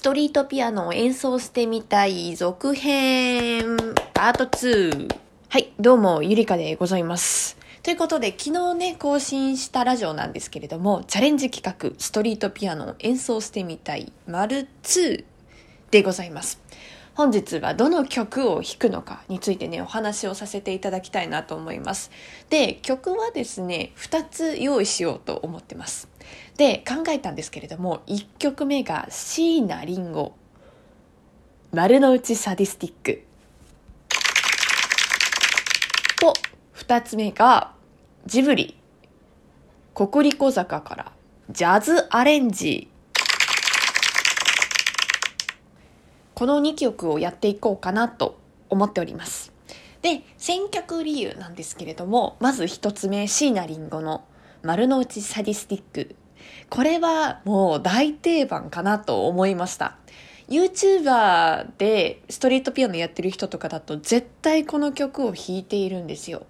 ストリートピアノを演奏してみたい続編パート2。はい、どうも、ゆりかでございます。ということで、昨日ね、更新したラジオなんですけれども、チャレンジ企画、ストリートピアノを演奏してみたい、丸2でございます。本日はどの曲を弾くのかについてね、お話をさせていただきたいなと思います。で、曲はですね、2つ用意しようと思ってます。で、考えたんですけれども、1曲目が椎名林檎、丸の内サディスティック。と、2つ目がジブリ、国立小坂からジャズアレンジこの2曲をやっていこうかなと思っております。で、選曲理由なんですけれども、まず1つ目、椎名林檎の丸の内サディスティック。これはもう大定番かなと思いました。YouTuber でストリートピアノやってる人とかだと絶対この曲を弾いているんですよ。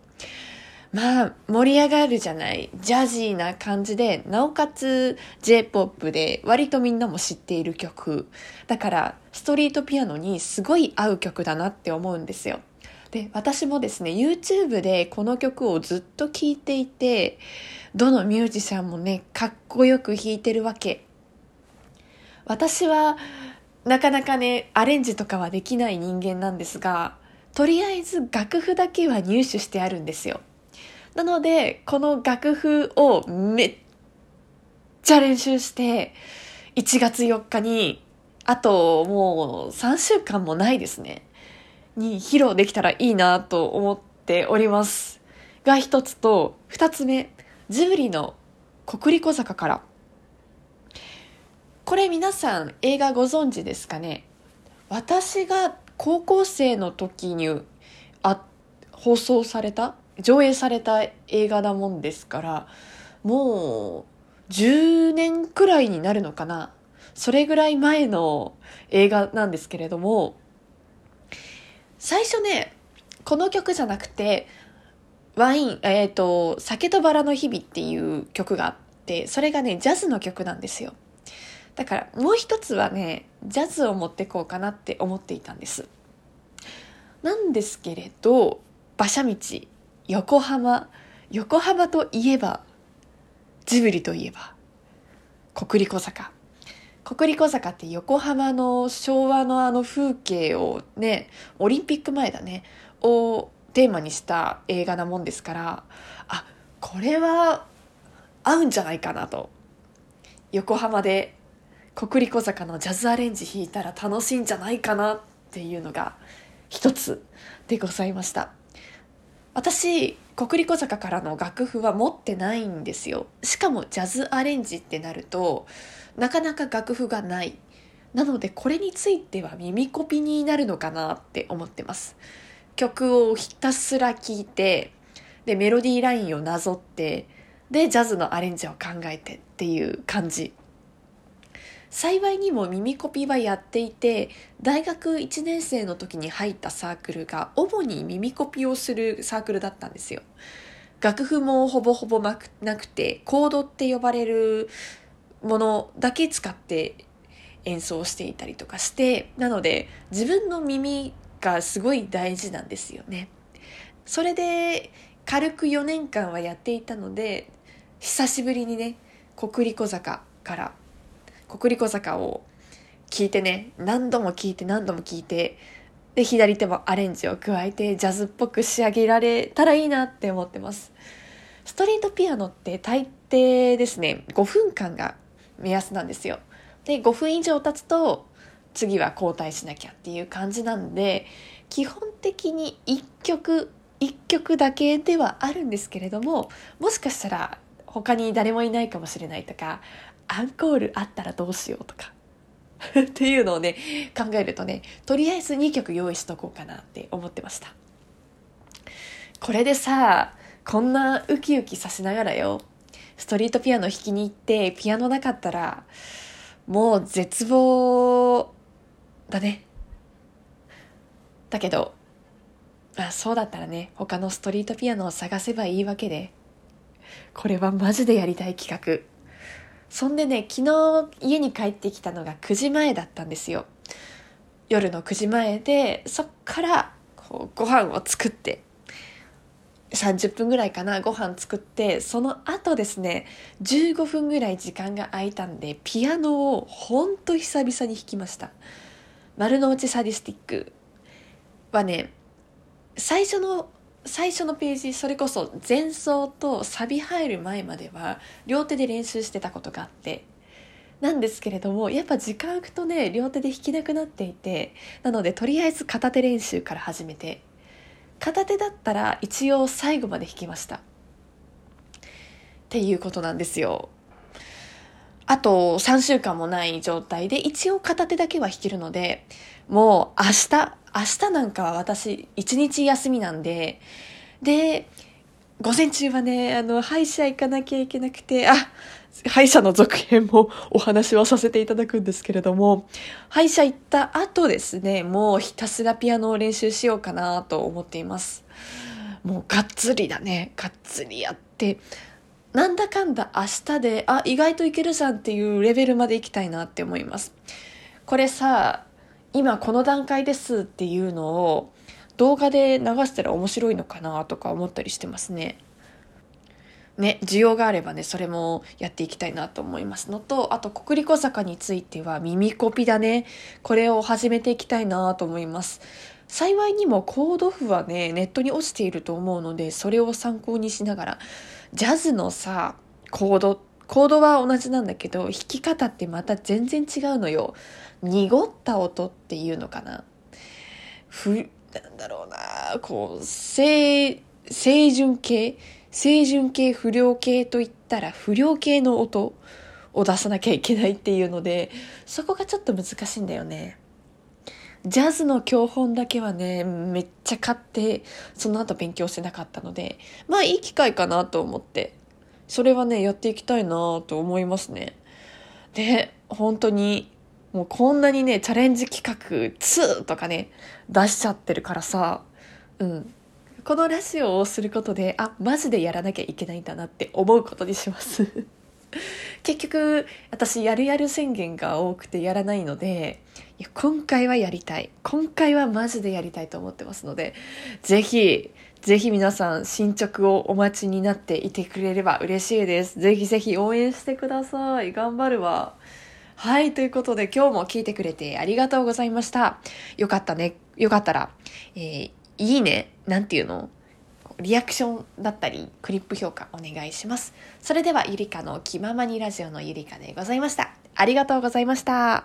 まあ、盛り上がるじゃない。ジャジーな感じで、なおかつ J-POP で割とみんなも知っている曲。だから、ストリートピアノにすごい合う曲だなって思うんですよ。で、私もですね、YouTube でこの曲をずっと聴いていて、どのミュージシャンもね、かっこよく弾いてるわけ。私は、なかなかね、アレンジとかはできない人間なんですが、とりあえず楽譜だけは入手してあるんですよ。なので、この楽譜をめっちゃ練習して、1月4日に、あともう3週間もないですね。に披露できたらいいなと思っております。が一つと、二つ目、ジブリの国立小坂から。これ皆さん映画ご存知ですかね？私が高校生の時にあ放送された上映された映画だもんですからもう10年くらいになるのかなそれぐらい前の映画なんですけれども最初ねこの曲じゃなくてワイン、えっ、ー、と、酒とバラの日々っていう曲があって、それがね、ジャズの曲なんですよ。だから、もう一つはね、ジャズを持ってこうかなって思っていたんです。なんですけれど、馬車道、横浜横浜といえばジブリといえば国立小坂。国立小坂って横浜の昭和のあの風景をねオリンピック前だねをテーマにした映画なもんですからあこれは合うんじゃないかなと。横浜で国立小坂のジャズアレンジ弾いたら楽しいんじゃないかなっていうのが一つでございました。私国立小坂からの楽譜は持ってないんですよ。しかもジャズアレンジってなるとなかなか楽譜がない。なのでこれについては耳コピになるのかなって思ってます。曲をひたすら聴いてでメロディーラインをなぞってでジャズのアレンジを考えてっていう感じ。幸いにも耳コピはやっていて大学1年生の時に入ったサークルが主に耳コピをするサークルだったんですよ。楽譜もほぼほぼなくてコードって呼ばれるものだけ使って演奏していたりとかしてなので自分の耳がすごい大事なんですよね。それで軽く4年間はやっていたので久しぶりにね国立小坂から国立小坂を聞いてね、何度も聞いて何度も聞いて、で、左手もアレンジを加えてジャズっぽく仕上げられたらいいなって思ってます。ストリートピアノって大抵ですね、5分間が目安なんですよ。で、5分以上経つと次は交代しなきゃっていう感じなんで、基本的に1曲、1曲だけではあるんですけれども、もしかしたら他に誰もいないかもしれないとか、アンコールあったらどうしようとか。っていうのをね考えるとねとりあえず2曲用意しとこうかなって思ってました。これでさこんなウキウキさせながらよストリートピアノ弾きに行ってピアノなかったらもう絶望だね。だけどあそうだったらね他のストリートピアノを探せばいいわけで。これはマジでやりたい企画。そんでね昨日家に帰ってきたのが9時前だったんですよ。夜の9時前でそっからこうご飯を作って30分ぐらいかなご飯作ってその後ですね15分ぐらい時間が空いたんでピアノをほんと久々に弾きました。丸の内サディスティックはね最初の最初のページそれこそ前奏とサビ入る前までは両手で練習してたことがあって。なんですけれどもやっぱ時間空くとね両手で弾きなくなっていてなのでとりあえず片手練習から始めて。片手だったら一応最後まで弾きました。っていうことなんですよ。あと3週間もない状態で一応片手だけは弾けるのでもう明日明日なんかは私一日休みなんでで午前中はねあの歯医者行かなきゃいけなくてあ歯医者の続編もお話はさせていただくんですけれども、歯医者行った後ですね、もうひたすらピアノを練習しようかなと思っています。もうがっつりだね。がっつりやって、なんだかんだ明日で、あ、意外といけるじゃんっていうレベルまで行きたいなって思います。これさ、今この段階ですっていうのを動画で流したら面白いのかなとか思ったりしてますね。ね、需要があればね、それもやっていきたいなと思いますのと、あと、国立小坂については耳コピだね。これを始めていきたいなと思います。幸いにもコード譜はね、ネットに落ちていると思うので、それを参考にしながら、ジャズのさ、コード、コードは同じなんだけど、弾き方ってまた全然違うのよ。濁った音っていうのかな？ふ、なんだろうな、こう、清、清純系？清純系不良系といったら不良系の音を出さなきゃいけないっていうのでそこがちょっと難しいんだよね。ジャズの教本だけはねめっちゃ買ってその後勉強してなかったのでまあいい機会かなと思ってそれはねやっていきたいなと思いますね。で本当にもうこんなにねチャレンジ企画2とかね出しちゃってるからさ。うん。このラジオをすることであマジでやらなきゃいけないんだなって思うことにします。結局私やるやる宣言が多くてやらないので今回はやりたい。今回はマジでやりたいと思ってますのでぜひぜひ皆さん進捗をお待ちになっていてくれれば嬉しいです。ぜひぜひ応援してください。頑張るわ。はい。ということで、今日も聞いてくれてありがとうございました。よかったね。よかったら、えー、いいね、なんていうの？リアクションだったり、クリップ評価お願いします。それでは、ゆりかの気ままにラジオのゆりかでございました。ありがとうございました。